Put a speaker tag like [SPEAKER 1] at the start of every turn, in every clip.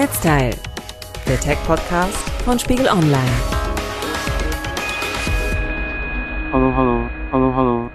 [SPEAKER 1] Netzteil, der Tech-Podcast von Spiegel Online.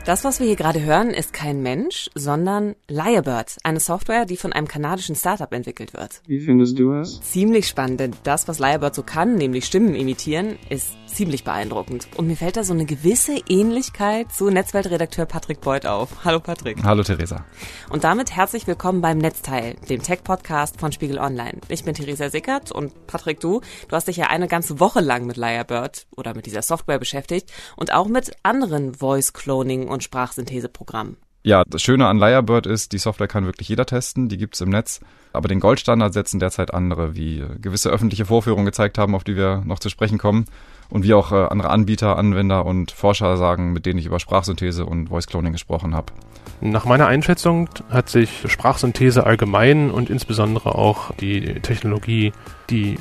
[SPEAKER 1] Das, was wir hier gerade hören, ist kein Mensch, sondern Lyrebird, eine Software, die von einem kanadischen Startup entwickelt wird.
[SPEAKER 2] Wie findest du es?
[SPEAKER 1] Ziemlich spannend, denn das, was Lyrebird so kann, nämlich Stimmen imitieren, ist ziemlich beeindruckend. Und mir fällt da so eine gewisse Ähnlichkeit zu Netzweltredakteur Patrick Beuth auf. Hallo Patrick.
[SPEAKER 3] Hallo Theresa.
[SPEAKER 1] Und damit herzlich willkommen beim Netzteil, dem Tech-Podcast von Spiegel Online. Ich bin Theresa Sickert und Patrick, du, du hast dich ja eine ganze Woche lang mit Lyrebird oder mit dieser Software beschäftigt und auch mit anderen Voice-Cloning und Sprachsyntheseprogrammen.
[SPEAKER 3] Ja, das Schöne an Lyrebird ist, die Software kann wirklich jeder testen, die gibt's im Netz. Aber den Goldstandard setzen derzeit andere, wie gewisse öffentliche Vorführungen gezeigt haben, auf die wir noch zu sprechen kommen. Und wie auch äh, andere Anbieter, Anwender und Forscher sagen, mit denen ich über Sprachsynthese und Voice Cloning gesprochen habe.
[SPEAKER 4] Nach meiner Einschätzung hat sich Sprachsynthese allgemein und insbesondere auch die Technologie, die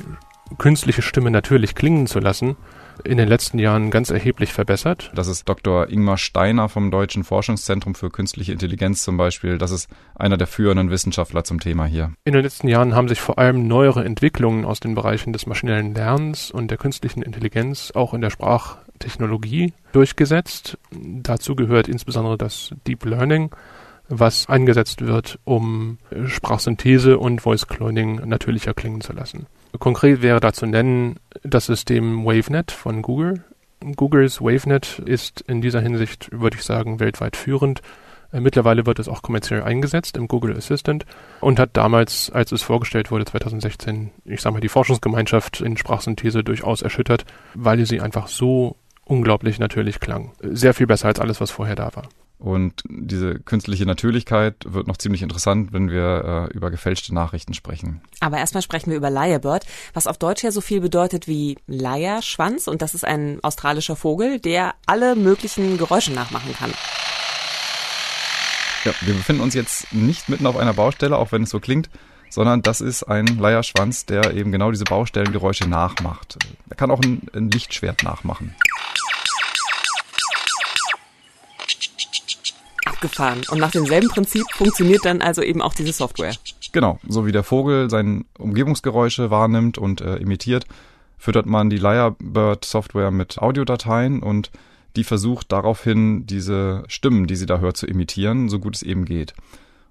[SPEAKER 4] künstliche Stimme natürlich klingen zu lassen, in den letzten Jahren ganz erheblich verbessert.
[SPEAKER 3] Das ist Dr. Ingmar Steiner vom Deutschen Forschungszentrum für künstliche Intelligenz zum Beispiel. Das ist einer der führenden Wissenschaftler zum Thema hier.
[SPEAKER 4] In den letzten Jahren haben sich vor allem neuere Entwicklungen aus den Bereichen des maschinellen Lernens und der künstlichen Intelligenz auch in der Sprachtechnologie durchgesetzt. Dazu gehört insbesondere das Deep Learning was eingesetzt wird, um Sprachsynthese und Voice Cloning natürlicher klingen zu lassen. Konkret wäre da zu nennen das System WaveNet von Google. Googles WaveNet ist in dieser Hinsicht, würde ich sagen, weltweit führend. Äh, mittlerweile wird es auch kommerziell eingesetzt im Google Assistant und hat damals, als es vorgestellt wurde, 2016, ich sage mal, die Forschungsgemeinschaft in Sprachsynthese durchaus erschüttert, weil sie einfach so unglaublich natürlich klang. Sehr viel besser als alles, was vorher da war.
[SPEAKER 3] Und diese künstliche Natürlichkeit wird noch ziemlich interessant, wenn wir äh, über gefälschte Nachrichten sprechen.
[SPEAKER 1] Aber erstmal sprechen wir über Lyrebird, was auf Deutsch ja so viel bedeutet wie Leierschwanz. Und das ist ein australischer Vogel, der alle möglichen Geräusche nachmachen kann.
[SPEAKER 3] Ja, wir befinden uns jetzt nicht mitten auf einer Baustelle, auch wenn es so klingt, sondern das ist ein Leierschwanz, der eben genau diese Baustellengeräusche nachmacht. Er kann auch ein, ein Lichtschwert nachmachen.
[SPEAKER 1] Abgefahren. Und nach demselben Prinzip funktioniert dann also eben auch diese Software.
[SPEAKER 3] Genau, so wie der Vogel seine Umgebungsgeräusche wahrnimmt und äh, imitiert, füttert man die Lyrebird-Software mit Audiodateien und die versucht daraufhin diese Stimmen, die sie da hört, zu imitieren, so gut es eben geht.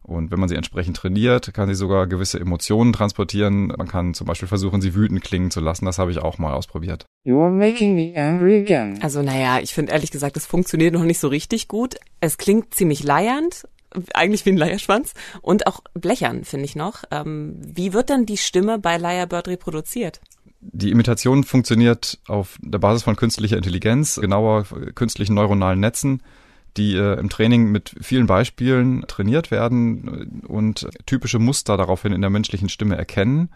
[SPEAKER 3] Und wenn man sie entsprechend trainiert, kann sie sogar gewisse Emotionen transportieren. Man kann zum Beispiel versuchen, sie wütend klingen zu lassen. Das habe ich auch mal ausprobiert.
[SPEAKER 2] You're making me angry again.
[SPEAKER 1] Also naja, ich finde ehrlich gesagt, es funktioniert noch nicht so richtig gut. Es klingt ziemlich leiernd, eigentlich wie ein Leierschwanz und auch blechern, finde ich noch. Ähm, wie wird denn die Stimme bei Lyrebird reproduziert?
[SPEAKER 3] Die Imitation funktioniert auf der Basis von künstlicher Intelligenz, genauer künstlichen neuronalen Netzen die äh, im Training mit vielen Beispielen trainiert werden und typische Muster daraufhin in der menschlichen Stimme erkennen.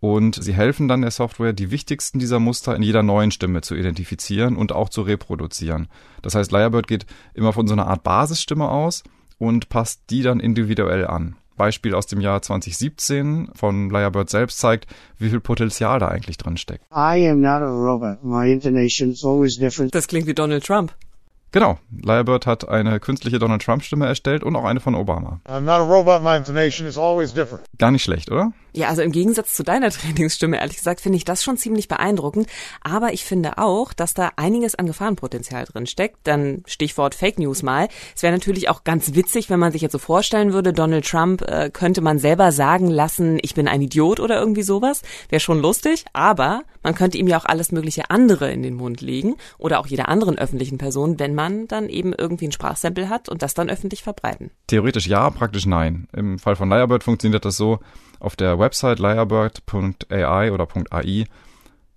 [SPEAKER 3] Und sie helfen dann der Software, die wichtigsten dieser Muster in jeder neuen Stimme zu identifizieren und auch zu reproduzieren. Das heißt, Lyrebird geht immer von so einer Art Basisstimme aus und passt die dann individuell an. Beispiel aus dem Jahr 2017 von Lyrebird selbst zeigt, wie viel Potenzial da eigentlich drin steckt.
[SPEAKER 2] I am not a robot. My intonation is always different.
[SPEAKER 1] Das klingt wie Donald Trump.
[SPEAKER 3] Genau, Lyrebird hat eine künstliche Donald Trump Stimme erstellt und auch eine von Obama.
[SPEAKER 5] I'm not a robot, my intonation is always different.
[SPEAKER 3] Gar nicht schlecht, oder?
[SPEAKER 1] Ja, also im Gegensatz zu deiner Trainingsstimme, ehrlich gesagt, finde ich das schon ziemlich beeindruckend. Aber ich finde auch, dass da einiges an Gefahrenpotenzial drin steckt. Dann Stichwort Fake News mal. Es wäre natürlich auch ganz witzig, wenn man sich jetzt so vorstellen würde, Donald Trump äh, könnte man selber sagen lassen, ich bin ein Idiot oder irgendwie sowas. Wäre schon lustig, aber man könnte ihm ja auch alles mögliche andere in den Mund legen oder auch jeder anderen öffentlichen Person, wenn man dann eben irgendwie ein Sprachsample hat und das dann öffentlich verbreiten.
[SPEAKER 3] Theoretisch ja, praktisch nein. Im Fall von Lyrebird funktioniert das so, auf der Website lyrebird.ai oder .ai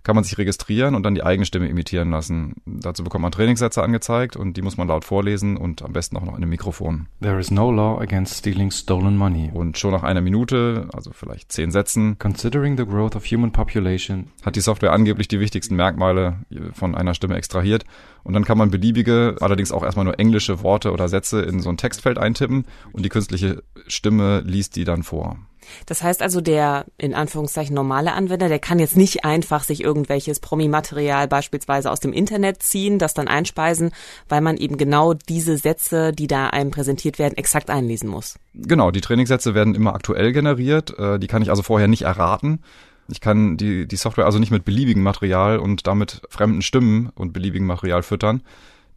[SPEAKER 3] kann man sich registrieren und dann die eigene Stimme imitieren lassen. Dazu bekommt man Trainingssätze angezeigt und die muss man laut vorlesen und am besten auch noch in einem Mikrofon.
[SPEAKER 6] There is no law against stealing stolen money.
[SPEAKER 3] Und schon nach einer Minute, also vielleicht zehn Sätzen,
[SPEAKER 6] Considering the growth of human population,
[SPEAKER 3] hat die Software angeblich die wichtigsten Merkmale von einer Stimme extrahiert und dann kann man beliebige, allerdings auch erstmal nur englische Worte oder Sätze in so ein Textfeld eintippen und die künstliche Stimme liest die dann vor.
[SPEAKER 1] Das heißt also, der in Anführungszeichen normale Anwender, der kann jetzt nicht einfach sich irgendwelches Promi-Material beispielsweise aus dem Internet ziehen, das dann einspeisen, weil man eben genau diese Sätze, die da einem präsentiert werden, exakt einlesen muss.
[SPEAKER 3] Genau, die Trainingssätze werden immer aktuell generiert, äh, die kann ich also vorher nicht erraten. Ich kann die, die Software also nicht mit beliebigem Material und damit fremden Stimmen und beliebigem Material füttern.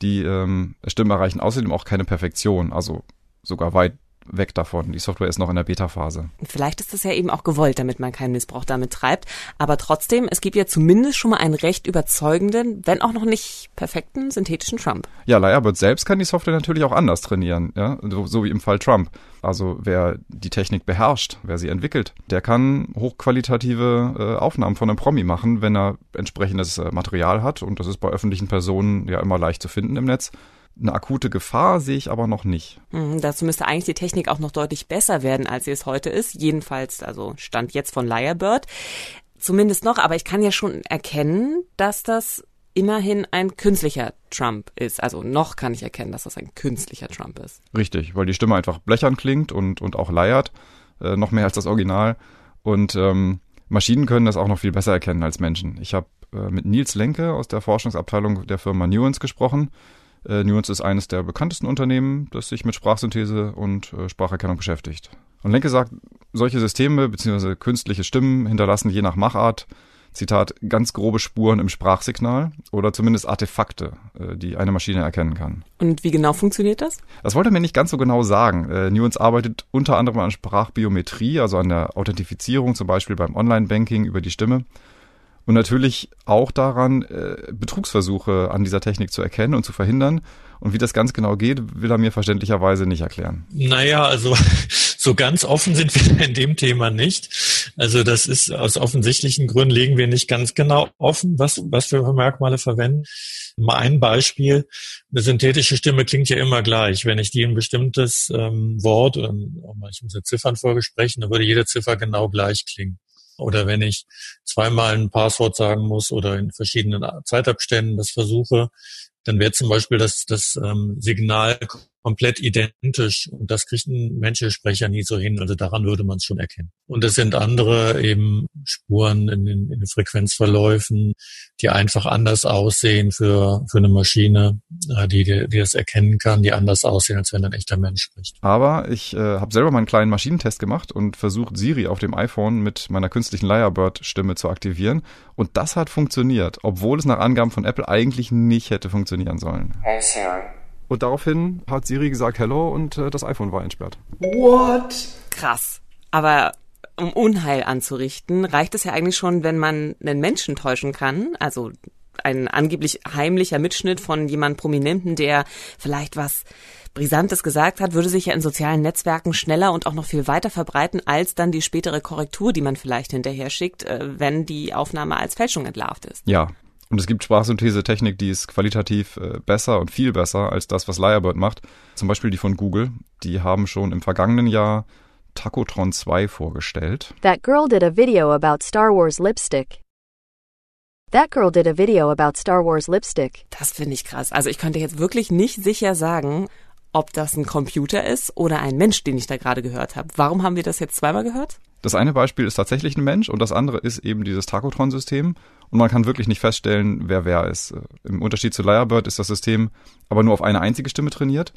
[SPEAKER 3] Die ähm, Stimmen erreichen außerdem auch keine Perfektion, also sogar weit weg davon. Die Software ist noch in der Beta-Phase.
[SPEAKER 1] Vielleicht ist das ja eben auch gewollt, damit man keinen Missbrauch damit treibt. Aber trotzdem, es gibt ja zumindest schon mal einen recht überzeugenden, wenn auch noch nicht perfekten synthetischen Trump.
[SPEAKER 3] Ja, Lyrebird selbst kann die Software natürlich auch anders trainieren, ja, so, so wie im Fall Trump. Also wer die Technik beherrscht, wer sie entwickelt, der kann hochqualitative äh, Aufnahmen von einem Promi machen, wenn er entsprechendes äh, Material hat. Und das ist bei öffentlichen Personen ja immer leicht zu finden im Netz. Eine akute Gefahr sehe ich aber noch nicht.
[SPEAKER 1] Hm, dazu müsste eigentlich die Technik auch noch deutlich besser werden, als sie es heute ist. Jedenfalls, also Stand jetzt von Lyrebird. Zumindest noch, aber ich kann ja schon erkennen, dass das immerhin ein künstlicher Trump ist. Also noch kann ich erkennen, dass das ein künstlicher Trump ist.
[SPEAKER 3] Richtig, weil die Stimme einfach blechern klingt und, und auch leiert, äh, noch mehr als das Original. Und ähm, Maschinen können das auch noch viel besser erkennen als Menschen. Ich habe äh, mit Nils Lenke aus der Forschungsabteilung der Firma Nuance gesprochen äh, Nuance ist eines der bekanntesten Unternehmen, das sich mit Sprachsynthese und äh, Spracherkennung beschäftigt. Und Lenke sagt, solche Systeme bzw. künstliche Stimmen hinterlassen je nach Machart Zitat, ganz grobe Spuren im Sprachsignal oder zumindest Artefakte, äh, die eine Maschine erkennen kann.
[SPEAKER 1] Und wie genau funktioniert das?
[SPEAKER 3] Das wollte er mir nicht ganz so genau sagen. Äh, Nuance arbeitet unter anderem an Sprachbiometrie, also an der Authentifizierung, zum Beispiel beim Online-Banking über die Stimme und natürlich auch daran, äh, Betrugsversuche an dieser Technik zu erkennen und zu verhindern. Und wie das ganz genau geht, will er mir verständlicherweise nicht erklären.
[SPEAKER 7] Naja, also so ganz offen sind wir in dem Thema nicht. Also das ist aus offensichtlichen Gründen legen wir nicht ganz genau offen, was, was wir für Merkmale verwenden. Mal ein Beispiel. Eine synthetische Stimme klingt ja immer gleich. Wenn ich die ein bestimmtes ähm, Wort, oder ich muss ja Ziffern vorgesprochen, dann würde jede Ziffer genau gleich klingen. Oder wenn ich zweimal ein Passwort sagen muss oder in verschiedenen Zeitabständen das versuche, dann wäre zum Beispiel das, das ähm, Signal komplett identisch und das kriegt ein menschlicher Sprecher nie so hin. Also daran würde man es schon erkennen. Und es sind andere eben Spuren in den, in den Frequenzverläufen, die einfach anders aussehen für, für eine Maschine, äh, die, die das erkennen kann, die anders aussehen, als wenn ein echter Mensch spricht.
[SPEAKER 3] Aber ich äh, habe selber mal einen kleinen Maschinentest gemacht und versucht, Siri auf dem iPhone mit meiner künstlichen Lyrebird-Stimme zu aktivieren. Und das hat funktioniert, obwohl es nach Angaben von Apple eigentlich nicht hätte funktionieren sollen. Hey Siri. Und daraufhin hat Siri gesagt Hello und äh, das iPhone war entsperrt.
[SPEAKER 1] What? Krass. Aber um Unheil anzurichten, reicht es ja eigentlich schon, wenn man einen Menschen täuschen kann, also ein angeblich heimlicher Mitschnitt von jemand Prominenten, der vielleicht was Brisantes gesagt hat, würde sich ja in sozialen Netzwerken schneller und auch noch viel weiter verbreiten, als dann die spätere Korrektur, die man vielleicht hinterher schickt, äh, wenn die Aufnahme als Fälschung entlarvt ist.
[SPEAKER 3] Ja, und es gibt Sprachsynthese-Technik, die ist qualitativ äh, besser und viel besser als das, was Lyrebird macht. Zum Beispiel die von Google. Die haben schon im vergangenen Jahr Tacotron 2 vorgestellt.
[SPEAKER 8] That girl did a video about Star Wars lipstick. That girl did a video about Star Wars lipstick.
[SPEAKER 1] Das finde ich krass. Also ich könnte jetzt wirklich nicht sicher sagen, ob das ein Computer ist oder ein Mensch, den ich da gerade gehört habe. Warum haben wir das jetzt zweimal gehört?
[SPEAKER 3] Das eine Beispiel ist tatsächlich ein Mensch und das andere ist eben dieses Tacotron-System. Und man kann wirklich nicht feststellen, wer wer ist. Im Unterschied zu Lyrebird ist das System aber nur auf eine einzige Stimme trainiert.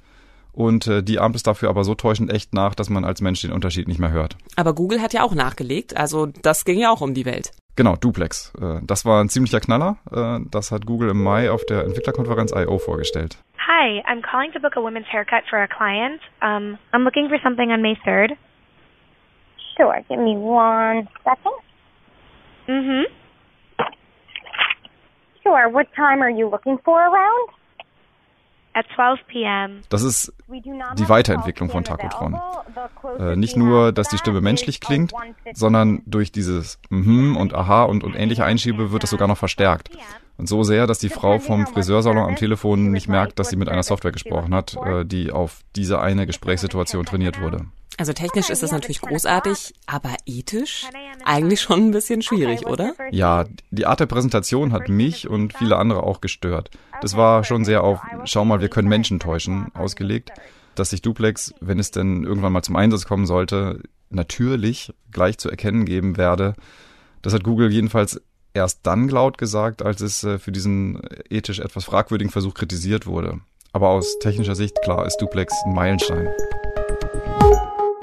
[SPEAKER 3] Und äh, die ahmt es dafür aber so täuschend echt nach, dass man als Mensch den Unterschied nicht mehr hört.
[SPEAKER 1] Aber Google hat ja auch nachgelegt, also das ging ja auch um die Welt.
[SPEAKER 3] Genau, Duplex. Äh, das war ein ziemlicher Knaller. Äh, das hat Google im Mai auf der Entwicklerkonferenz I.O. vorgestellt.
[SPEAKER 9] Hi, I'm calling to book a women's haircut for a client. Um, I'm looking for something on May 3rd.
[SPEAKER 10] Sure, give me one second.
[SPEAKER 9] Mm-hmm.
[SPEAKER 10] Sure, what time are you looking for around?
[SPEAKER 9] At 12 p.m.
[SPEAKER 3] Das ist die Weiterentwicklung von Tacotron. Äh, nicht nur, dass die Stimme menschlich klingt, sondern durch dieses Mhm und Aha und, und ähnliche Einschiebe wird das sogar noch verstärkt. Und so sehr, dass die Frau vom Friseursalon am Telefon nicht merkt, dass sie mit einer Software gesprochen hat, äh, die auf diese eine Gesprächssituation trainiert wurde.
[SPEAKER 1] Also technisch ist das natürlich großartig, aber ethisch eigentlich schon ein bisschen schwierig, oder?
[SPEAKER 3] Ja, die Art der Präsentation hat mich und viele andere auch gestört. Das war schon sehr auf, schau mal, wir können Menschen täuschen, ausgelegt, dass sich Duplex, wenn es denn irgendwann mal zum Einsatz kommen sollte, natürlich gleich zu erkennen geben werde. Das hat Google jedenfalls erst dann laut gesagt, als es äh, für diesen ethisch etwas fragwürdigen Versuch kritisiert wurde. Aber aus technischer Sicht, klar, ist Duplex ein Meilenstein.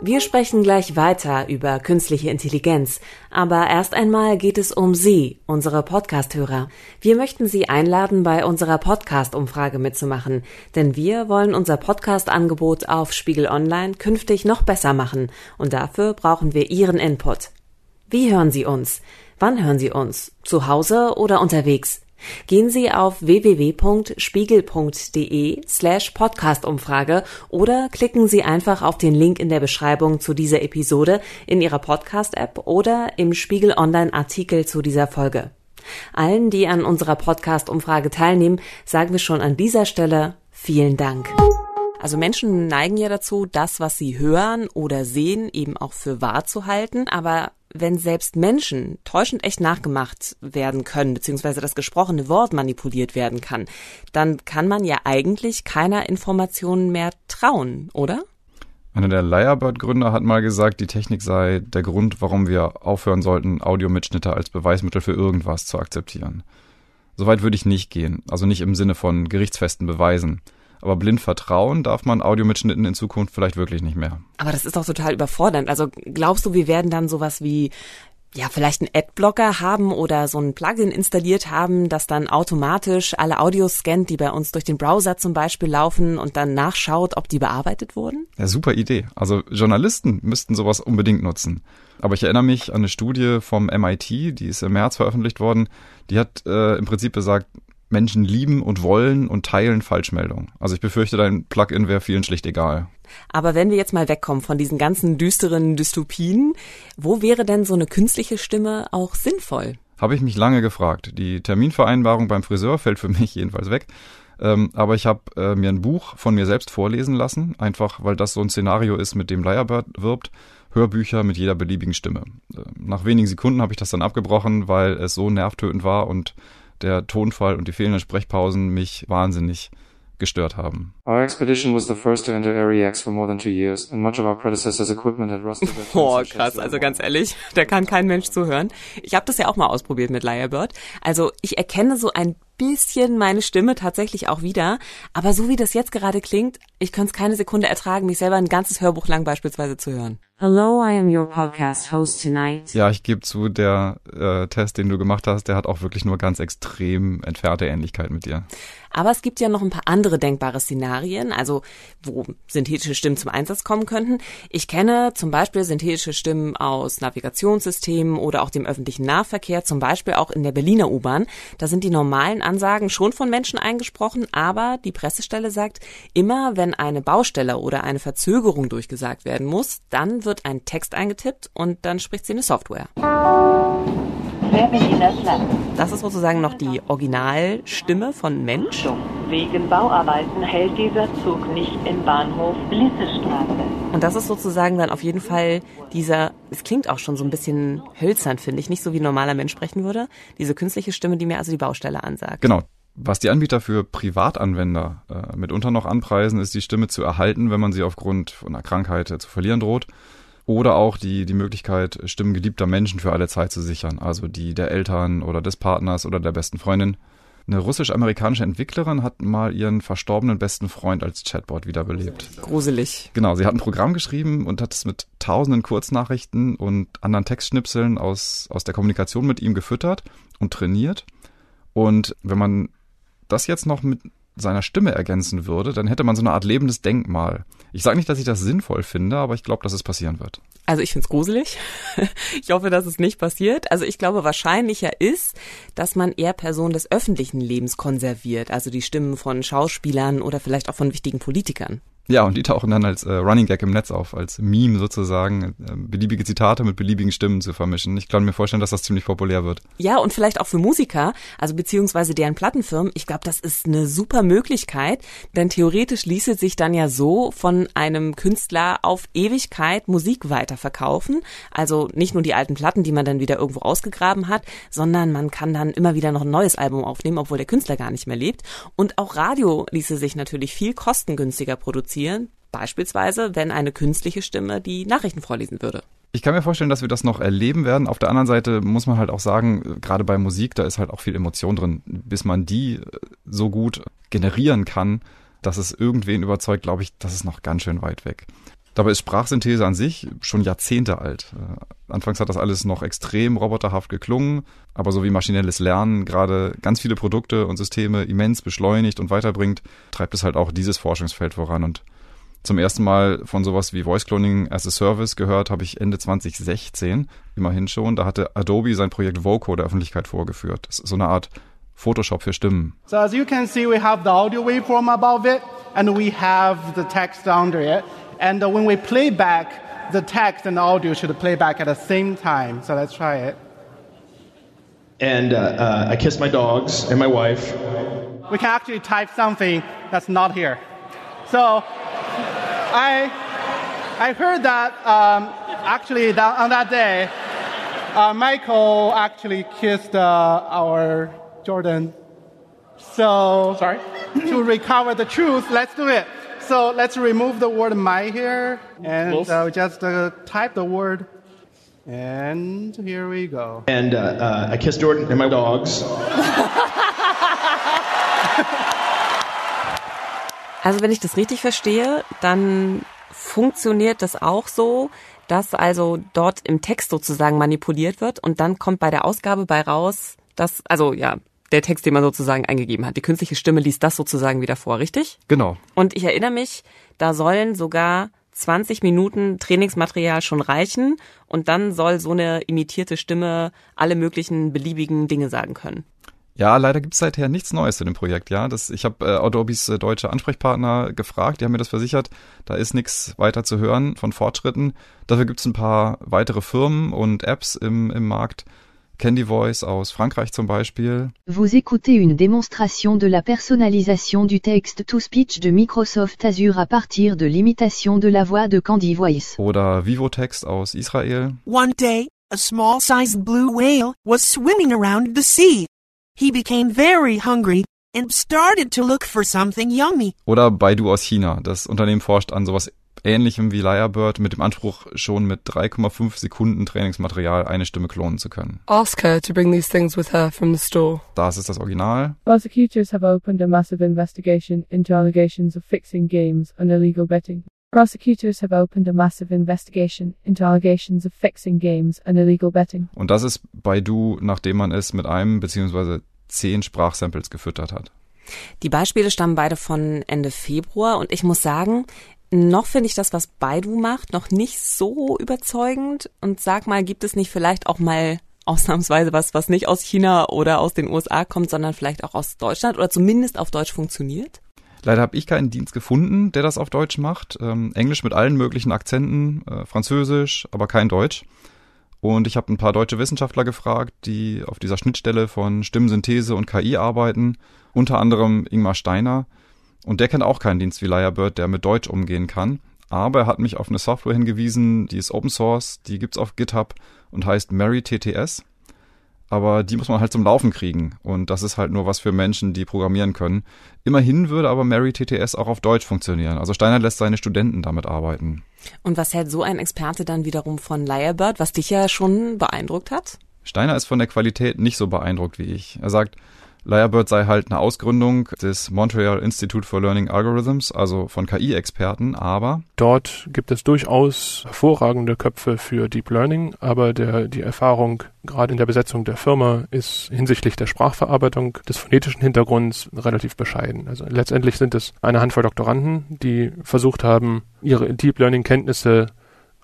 [SPEAKER 1] Wir sprechen gleich weiter über künstliche Intelligenz, aber erst einmal geht es um Sie, unsere Podcast-Hörer. Wir möchten Sie einladen, bei unserer Podcast-Umfrage mitzumachen, denn wir wollen unser Podcast-Angebot auf Spiegel Online künftig noch besser machen und dafür brauchen wir Ihren Input. Wie hören Sie uns? Wann hören Sie uns? Zu Hause oder unterwegs? Gehen Sie auf www.spiegel.de slash Podcast-Umfrage oder klicken Sie einfach auf den Link in der Beschreibung zu dieser Episode in Ihrer Podcast-App oder im Spiegel Online-Artikel zu dieser Folge. Allen, die an unserer Podcast-Umfrage teilnehmen, sagen wir schon an dieser Stelle vielen Dank. Also Menschen neigen ja dazu, das, was sie hören oder sehen, eben auch für wahr zu halten. Aber wenn selbst Menschen täuschend echt nachgemacht werden können, beziehungsweise das gesprochene Wort manipuliert werden kann, dann kann man ja eigentlich keiner Information mehr trauen, oder?
[SPEAKER 3] Einer der Lyrebird-Gründer hat mal gesagt, die Technik sei der Grund, warum wir aufhören sollten, Audiomitschnitte als Beweismittel für irgendwas zu akzeptieren. Soweit würde ich nicht gehen, also nicht im Sinne von gerichtsfesten Beweisen. Aber blind vertrauen darf man Audiomitschnitten in Zukunft vielleicht wirklich nicht mehr.
[SPEAKER 1] Aber das ist doch total überfordernd. Also glaubst du, wir werden dann sowas wie ja, vielleicht einen Adblocker haben oder so ein Plugin installiert haben, das dann automatisch alle Audios scannt, die bei uns durch den Browser zum Beispiel laufen und dann nachschaut, ob die bearbeitet wurden?
[SPEAKER 3] Ja, super Idee. Also Journalisten müssten sowas unbedingt nutzen. Aber ich erinnere mich an eine Studie vom MIT, die ist im März veröffentlicht worden. Die hat äh, im Prinzip gesagt, Menschen lieben und wollen und teilen Falschmeldungen. Also ich befürchte, dein Plugin wäre vielen schlicht egal.
[SPEAKER 1] Aber wenn wir jetzt mal wegkommen von diesen ganzen düsteren Dystopien, wo wäre denn so eine künstliche Stimme auch sinnvoll?
[SPEAKER 3] Habe ich mich lange gefragt. Die Terminvereinbarung beim Friseur fällt für mich jedenfalls weg. Ähm, aber ich habe äh, mir ein Buch von mir selbst vorlesen lassen, einfach weil das so ein Szenario ist, mit dem Lyrebird wirbt. Hörbücher mit jeder beliebigen Stimme. Äh, nach wenigen Sekunden habe ich das dann abgebrochen, weil es so nervtötend war und der Tonfall und die fehlenden Sprechpausen mich wahnsinnig gestört haben.
[SPEAKER 6] Our expedition was the first to enter Area X for more than two years, and much of our predecessors' equipment had rusted.
[SPEAKER 1] Oh, krass, also ganz ehrlich, da kann kein Mensch zuhören. Ich habe das ja auch mal ausprobiert mit Lyrebird. Also ich erkenne so ein bisschen meine Stimme tatsächlich auch wieder. Aber so wie das jetzt gerade klingt, ich könnte es keine Sekunde ertragen, mich selber ein ganzes Hörbuch lang beispielsweise zu hören.
[SPEAKER 11] Hello, I am your podcast host tonight.
[SPEAKER 3] Ja, ich gebe zu, der äh, Test, den du gemacht hast, der hat auch wirklich nur ganz extrem entfernte Ähnlichkeit mit dir.
[SPEAKER 1] Aber es gibt ja noch ein paar andere denkbare Szenarien, also wo synthetische Stimmen zum Einsatz kommen könnten. Ich kenne zum Beispiel synthetische Stimmen aus Navigationssystemen oder auch dem öffentlichen Nahverkehr, zum Beispiel auch in der Berliner U-Bahn. Da sind die normalen Ansagen schon von Menschen eingesprochen, aber die Pressestelle sagt, immer wenn eine Baustelle oder eine Verzögerung durchgesagt werden muss, dann wird ein Text eingetippt und dann spricht sie eine Software. Das ist sozusagen noch die Originalstimme von Mensch.
[SPEAKER 12] Wegen Bauarbeiten hält dieser Zug nicht im Bahnhof Blissestraße.
[SPEAKER 1] Und das ist sozusagen dann auf jeden Fall dieser, es klingt auch schon so ein bisschen hölzern, finde ich, nicht so wie ein normaler Mensch sprechen würde. Diese künstliche Stimme, die mir also die Baustelle ansagt.
[SPEAKER 3] Genau. Was die Anbieter für Privatanwender äh, mitunter noch anpreisen, ist die Stimme zu erhalten, wenn man sie aufgrund von einer Krankheit äh, zu verlieren droht. Oder auch die, die Möglichkeit, Stimmen geliebter Menschen für alle Zeit zu sichern, also die der Eltern oder des Partners oder der besten Freundin. Eine russisch-amerikanische Entwicklerin hat mal ihren verstorbenen besten Freund als Chatbot wiederbelebt.
[SPEAKER 1] Gruselig.
[SPEAKER 3] Genau, sie hat ein Programm geschrieben und hat es mit tausenden Kurznachrichten und anderen Textschnipseln aus, aus der Kommunikation mit ihm gefüttert und trainiert. Und wenn man das jetzt noch mit seiner Stimme ergänzen würde, dann hätte man so eine Art lebendes Denkmal. Ich sage nicht, dass ich das sinnvoll finde, aber ich glaube, dass es passieren wird.
[SPEAKER 1] Also ich find's gruselig. Ich hoffe, dass es nicht passiert. Also ich glaube, wahrscheinlicher ist, dass man eher Personen des öffentlichen Lebens konserviert, also die Stimmen von Schauspielern oder vielleicht auch von wichtigen Politikern.
[SPEAKER 3] Ja, und die tauchen dann als äh, Running Gag im Netz auf, als Meme sozusagen, äh, beliebige Zitate mit beliebigen Stimmen zu vermischen. Ich kann mir vorstellen, dass das ziemlich populär wird.
[SPEAKER 1] Ja, und vielleicht auch für Musiker, also beziehungsweise deren Plattenfirmen. Ich glaube, das ist eine super Möglichkeit, denn theoretisch ließe sich dann ja so von einem Künstler auf Ewigkeit Musik weiterverkaufen. Also nicht nur die alten Platten, die man dann wieder irgendwo ausgegraben hat, sondern man kann dann immer wieder noch ein neues Album aufnehmen, obwohl der Künstler gar nicht mehr lebt. Und auch Radio ließe sich natürlich viel kostengünstiger produzieren passieren, beispielsweise wenn eine künstliche Stimme die Nachrichten vorlesen würde.
[SPEAKER 3] Ich kann mir vorstellen, dass wir das noch erleben werden. Auf der anderen Seite muss man halt auch sagen, gerade bei Musik, da ist halt auch viel Emotion drin. Bis man die äh, so gut generieren kann, dass es irgendwen überzeugt, glaube ich, das ist noch ganz schön weit weg. Dabei ist Sprachsynthese an sich schon Jahrzehnte alt. Äh, anfangs hat das alles noch extrem roboterhaft geklungen, aber so wie maschinelles Lernen gerade ganz viele Produkte und Systeme immens beschleunigt und weiterbringt, treibt es halt auch dieses Forschungsfeld voran. Und zum ersten Mal von sowas wie Voice Cloning as a Service gehört habe ich Ende 2016, immerhin schon. Da hatte Adobe sein Projekt Voco der Öffentlichkeit vorgeführt. Das ist so eine Art Photoshop für Stimmen.
[SPEAKER 13] So as you can see, we have the audio waveform above it, and we have the text under it. And uh, when we play back, the text and the audio should play back at the same time. So let's try it.
[SPEAKER 14] And uh, uh, I kiss my dogs and my wife.
[SPEAKER 13] We can actually type something that's not here. So I, I heard that um, actually that on that day, uh, Michael actually kissed uh, our Jordan. So
[SPEAKER 14] sorry.
[SPEAKER 13] to recover the truth, let's do it. So let's remove the word my here and uh, just uh, type the word. And here we go.
[SPEAKER 14] And uh, uh, I kissed Jordan and my dogs.
[SPEAKER 1] Also wenn ich das richtig verstehe, dann funktioniert das auch so, dass also dort im Text sozusagen manipuliert wird und dann kommt bei der Ausgabe bei raus, dass, also ja, der Text, den man sozusagen eingegeben hat. Die künstliche Stimme liest das sozusagen wieder vor, richtig?
[SPEAKER 3] Genau.
[SPEAKER 1] Und ich erinnere mich, da sollen sogar 20 Minuten Trainingsmaterial schon reichen und dann soll so eine imitierte Stimme alle möglichen beliebigen Dinge sagen können.
[SPEAKER 3] Ja, leider gibt's seither nichts Neues in dem Projekt. Ja, das, ich habe äh, Adobis äh, deutsche Ansprechpartner gefragt, die haben mir das versichert. Da ist nichts weiter zu hören von Fortschritten. Dafür gibt's ein paar weitere Firmen und Apps im, im Markt. Candy Voice aus Frankreich zum Beispiel.
[SPEAKER 15] Vous écoutez une démonstration de la personnalisation du text-to-speech de Microsoft Azure à partir de l'imitation de la voix de Candy Voice.
[SPEAKER 3] Oder Vivotext aus Israel.
[SPEAKER 16] One day, a small-sized blue whale was swimming around the sea. He became very hungry and started to look for something yummy.
[SPEAKER 3] Oder Baidu aus China. Das Unternehmen forscht an sowas ähnlichem wie Lyrebird mit dem Anspruch, schon mit 3,5 Sekunden Trainingsmaterial eine Stimme klonen zu können.
[SPEAKER 17] Ask her to bring these things with her from the store.
[SPEAKER 3] Das ist das Original.
[SPEAKER 18] Prosecutors have opened a massive investigation into allegations of fixing games and illegal betting. Prosecutors have opened a massive investigation into allegations of fixing games and illegal betting.
[SPEAKER 3] Und das ist Baidu, nachdem man es mit einem bzw. zehn Sprachsamples gefüttert hat.
[SPEAKER 1] Die Beispiele stammen beide von Ende Februar und ich muss sagen, noch finde ich das, was Baidu macht, noch nicht so überzeugend. Und sag mal, gibt es nicht vielleicht auch mal ausnahmsweise was, was nicht aus China oder aus den USA kommt, sondern vielleicht auch aus Deutschland oder zumindest auf Deutsch funktioniert?
[SPEAKER 3] Leider habe ich keinen Dienst gefunden, der das auf Deutsch macht. Ähm, Englisch mit allen möglichen Akzenten, äh, Französisch, aber kein Deutsch. Und ich habe ein paar deutsche Wissenschaftler gefragt, die auf dieser Schnittstelle von Stimmensynthese und KI arbeiten, unter anderem Ingmar Steiner. Und der kennt auch keinen Dienst wie Lyrebird, der mit Deutsch umgehen kann. Aber er hat mich auf eine Software hingewiesen, die ist Open Source, die gibt's auf GitHub und heißt Mary TTS. Aber die muss man halt zum Laufen kriegen. Und das ist halt nur was für Menschen, die programmieren können. Immerhin würde aber Mary TTS auch auf Deutsch funktionieren. Also Steiner lässt seine Studenten damit arbeiten.
[SPEAKER 1] Und was hält so ein Experte dann wiederum von Lyrebird, was dich ja schon beeindruckt hat?
[SPEAKER 3] Steiner ist von der Qualität nicht so beeindruckt wie ich. Er sagt, Lyrebird sei halt eine Ausgründung des Montreal Institute for Learning Algorithms, also von KI-Experten, aber
[SPEAKER 4] dort gibt es durchaus hervorragende Köpfe für Deep Learning, aber der, die Erfahrung gerade in der Besetzung der Firma ist hinsichtlich der Sprachverarbeitung des phonetischen Hintergrunds relativ bescheiden. Also letztendlich sind es eine Handvoll Doktoranden, die versucht haben, ihre Deep Learning Kenntnisse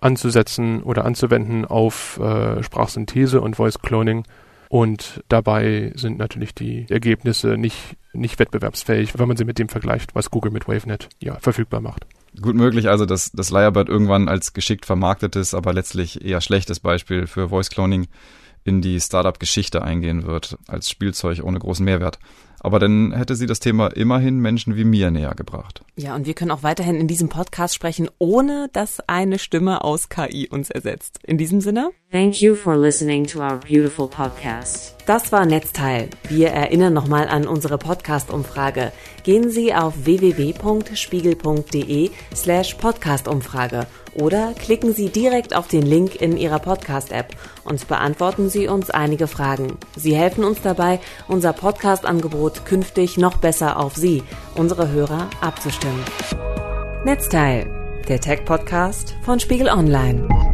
[SPEAKER 4] anzusetzen oder anzuwenden auf äh, Sprachsynthese und Voice Cloning und dabei sind natürlich die Ergebnisse nicht, nicht wettbewerbsfähig, wenn man sie mit dem vergleicht, was Google mit WaveNet ja verfügbar macht.
[SPEAKER 3] Gut möglich, also dass das Lyrebird irgendwann als geschickt vermarktetes, aber letztlich eher schlechtes Beispiel für Voice Cloning in die Startup-Geschichte eingehen wird, als Spielzeug ohne großen Mehrwert. Aber dann hätte sie das Thema immerhin Menschen wie mir näher gebracht.
[SPEAKER 1] Ja, und wir können auch weiterhin in diesem Podcast sprechen, ohne dass eine Stimme aus KI uns ersetzt. In diesem Sinne.
[SPEAKER 11] Thank you for listening to our beautiful podcast.
[SPEAKER 1] Das war Netzteil. Wir erinnern nochmal an unsere Podcast-Umfrage. Gehen Sie auf www.spiegel.de slash Podcast-Umfrage oder klicken Sie direkt auf den Link in Ihrer Podcast-App und beantworten Sie uns einige Fragen. Sie helfen uns dabei, unser Podcast-Angebot künftig noch besser auf Sie, unsere Hörer, abzustimmen. Netzteil der Tech-Podcast von Spiegel Online.